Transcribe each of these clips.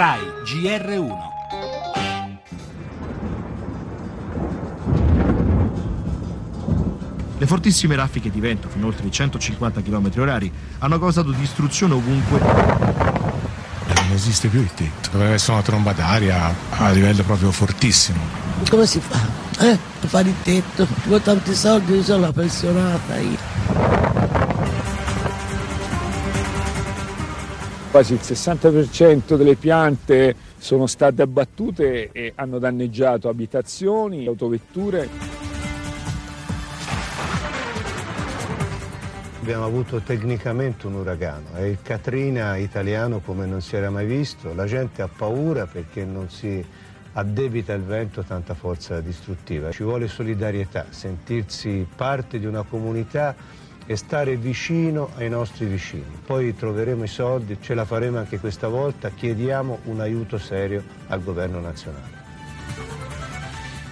RAI GR1 Le fortissime raffiche di vento, fino a oltre i 150 km orari, hanno causato distruzione ovunque. Non esiste più il tetto, dovrebbe essere una tromba d'aria a livello proprio fortissimo. Come si fa? Eh, per fare il tetto? Ci vuole tanti soldi, io sono la pensionata io. Quasi il 60% delle piante sono state abbattute e hanno danneggiato abitazioni, autovetture. Abbiamo avuto tecnicamente un uragano, è il Katrina italiano come non si era mai visto, la gente ha paura perché non si addebita il vento tanta forza distruttiva. Ci vuole solidarietà, sentirsi parte di una comunità e stare vicino ai nostri vicini. Poi troveremo i soldi, ce la faremo anche questa volta, chiediamo un aiuto serio al governo nazionale.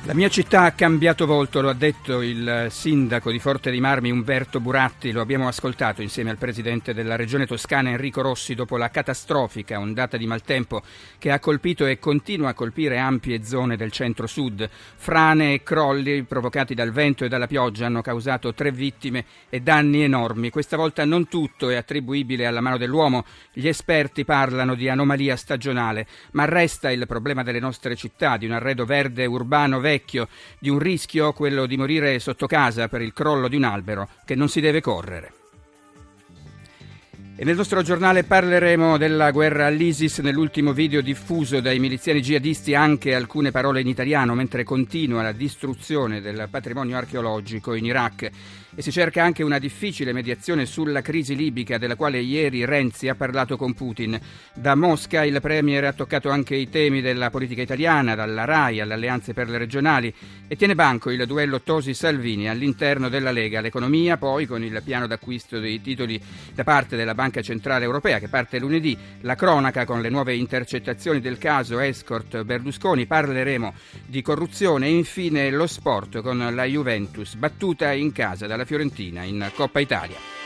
La mia città ha cambiato volto, lo ha detto il sindaco di Forte dei Marmi Umberto Buratti, lo abbiamo ascoltato insieme al presidente della regione toscana Enrico Rossi dopo la catastrofica ondata di maltempo che ha colpito e continua a colpire ampie zone del centro-sud. Frane e crolli provocati dal vento e dalla pioggia hanno causato tre vittime e danni enormi. Questa volta non tutto è attribuibile alla mano dell'uomo, gli esperti parlano di anomalia stagionale, ma resta il problema delle nostre città, di un arredo verde urbano vecchio vecchio, di un rischio, quello di morire sotto casa per il crollo di un albero, che non si deve correre. E nel nostro giornale parleremo della guerra all'ISIS. Nell'ultimo video diffuso dai miliziani jihadisti anche alcune parole in italiano mentre continua la distruzione del patrimonio archeologico in Iraq e si cerca anche una difficile mediazione sulla crisi libica della quale ieri Renzi ha parlato con Putin. Da Mosca il Premier ha toccato anche i temi della politica italiana, dalla RAI alle alleanze per le regionali e tiene banco il duello Tosi-Salvini all'interno della Lega. L'economia poi con il piano d'acquisto dei titoli da parte della Banca Centrale Europea che parte lunedì, la cronaca con le nuove intercettazioni del caso Escort Berlusconi, parleremo di corruzione. E infine lo sport con la Juventus. Battuta in casa dalla Fiorentina in Coppa Italia.